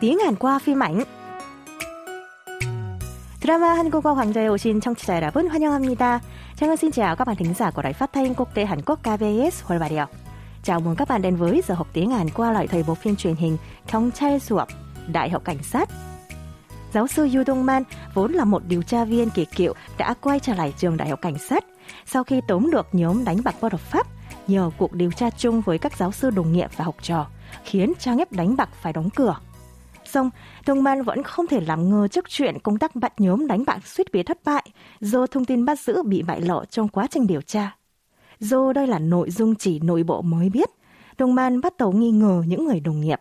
tiếng Hàn qua phim ảnh. 드라마 한국어 강좌에 오신 청취자 여러분 환영합니다. Trang xin chào các bạn thính giả của Đài Phát thanh Quốc tế Hàn Quốc KBS Hội Bà Điều. Chào mừng các bạn đến với giờ học tiếng Hàn qua lại thời bộ phim truyền hình 경찰 수업, Đại học Cảnh sát. Giáo sư Yu Dong Man vốn là một điều tra viên kỳ cựu đã quay trở lại trường Đại học Cảnh sát sau khi tóm được nhóm đánh bạc bất hợp pháp nhờ cuộc điều tra chung với các giáo sư đồng nghiệp và học trò, khiến trang ép đánh bạc phải đóng cửa. Xong, Đồng Man vẫn không thể làm ngờ trước chuyện công tác bắt nhóm đánh bạc suýt bị thất bại do thông tin bắt giữ bị bại lộ trong quá trình điều tra. Do đây là nội dung chỉ nội bộ mới biết, đông Man bắt đầu nghi ngờ những người đồng nghiệp.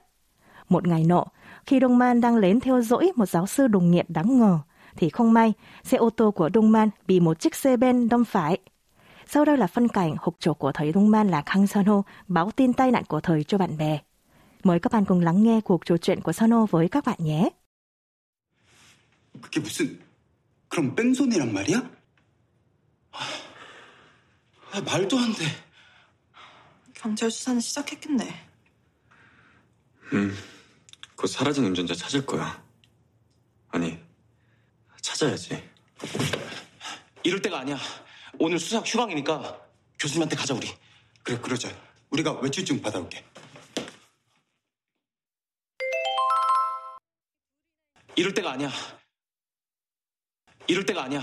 Một ngày nọ, khi đông Man đang lén theo dõi một giáo sư đồng nghiệp đáng ngờ, thì không may, xe ô tô của Đông Man bị một chiếc xe ben đâm phải. Sau đây là phân cảnh hộp chỗ của thầy Đông Man là Kang sanho báo tin tai nạn của thầy cho bạn bè. Mời các bạn cùng lắng nghe cuộc trò chuyện của Son Ho với các bạn nhé. 그게 무슨 그럼 뺑소니란 말이야? 아, 아, 말도 안 돼. 경찰 수사는 시작했겠네. 음, 곧 사라진 운전자 찾을 거야. 아니, 찾아야지. 이럴 때가 아니야. 오늘 수사 휴강이니까 교수님한테 가자 우리. 그래 그러자. 우리가 외출증 받아올게. 이럴 때가 아니야. 이럴 때가 아니야.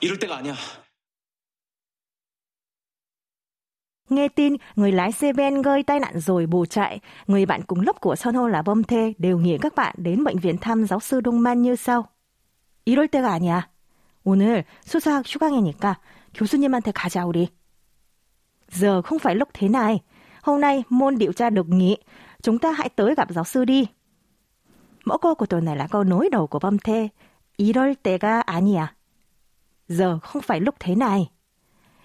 이럴 때가 아니야. Nghe tin, người lái xe ben gây tai nạn rồi bù chạy. Người bạn cùng lớp của Son Ho là Bom Thê đều nghĩ các bạn đến bệnh viện thăm giáo sư Đông Man như sau. 이럴 때가 아니야. 오늘 수사학 휴강이니까 교수님한테 가자 우리. Giờ không phải lúc thế này. Hôm nay môn điều tra được nghỉ. Chúng ta hãy tới gặp giáo sư đi. Mẫu câu của tuần này là câu nối đầu của Bom Thê. 이럴 때가 아니야. Giờ không phải lúc thế này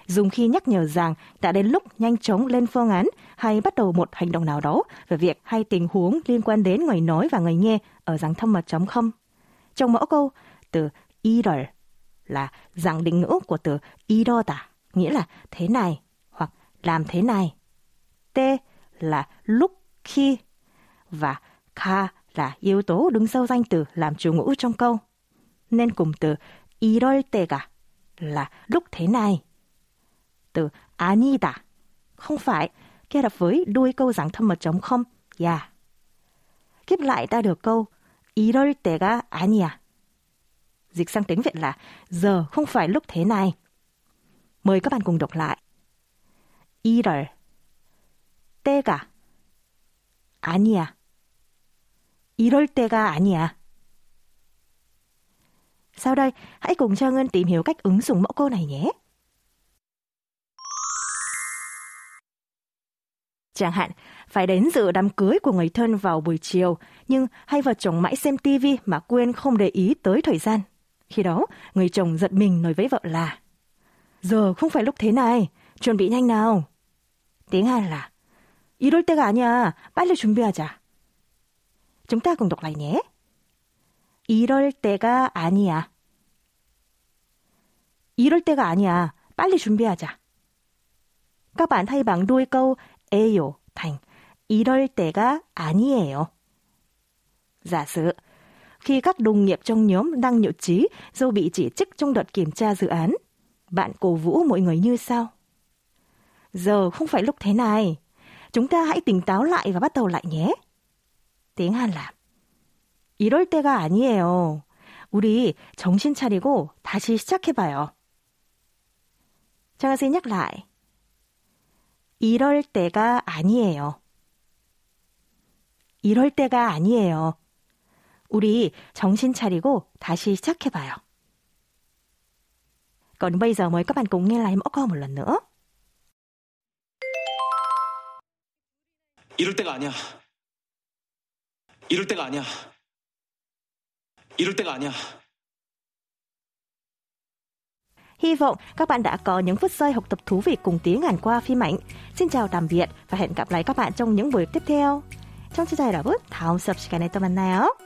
dùng khi nhắc nhở rằng đã đến lúc nhanh chóng lên phương án hay bắt đầu một hành động nào đó về việc hay tình huống liên quan đến người nói và người nghe ở dạng thâm mật chấm không. Trong mẫu câu, từ 이럴 là dạng định ngữ của từ 이러다, nghĩa là thế này hoặc làm thế này. T là lúc khi và ka là yếu tố đứng sau danh từ làm chủ ngữ trong câu. Nên cùng từ 이럴 때가 là lúc thế này từ 아니다, không phải, kết hợp với đuôi câu dạng thâm mật chống không, yeah. Kiếp lại ta được câu 이럴 때가 아니야. Dịch sang tiếng Việt là giờ không phải lúc thế này. Mời các bạn cùng đọc lại. 이럴 때가 아니야. 이럴 때가 아니야. Sau đây, hãy cùng cho Ngân tìm hiểu cách ứng dụng mẫu câu này nhé. Chẳng hạn, phải đến dự đám cưới của người thân vào buổi chiều, nhưng hai vợ chồng mãi xem tivi mà quên không để ý tới thời gian. Khi đó, người chồng giận mình nói với vợ là Giờ không phải lúc thế này, chuẩn bị nhanh nào. Tiếng Hàn là 이럴 때가 아니야, 빨리 준비하자. Chúng ta cùng đọc lại nhé. 이럴 때가 아니야. 이럴 때가 아니야, 빨리 준비하자. Các bạn thay bằng đuôi câu 에요 thành 이럴 때가 아니에요. Giả sử, khi các đồng nghiệp trong nhóm đang nhậu trí do bị chỉ trích trong đợt kiểm tra dự án, bạn cổ vũ mọi người như sau. Giờ không phải lúc thế này. Chúng ta hãy tỉnh táo lại và bắt đầu lại nhé. Là 이럴 때가 아니에요. 우리 정신 차리고 다시 시작해봐요. xin nhắc lại. 이럴 때가 아니에요. 이럴 때가 아니에요. 우리 정신 차리고 다시 시작해봐요. Còn bây giờ mời các bạn cùng nghe lại mẫu câu một lần nữa. 이럴 때가 아니야. 이럴 때가 아니야. 이럴 때가 아니야. Hy vọng các bạn đã có những phút giây học tập thú vị cùng tiếng Hàn qua phim ảnh. Xin chào tạm biệt và hẹn gặp lại các bạn trong những buổi tiếp theo. 청취자 여러분, 다음 수업 시간에 또 만나요.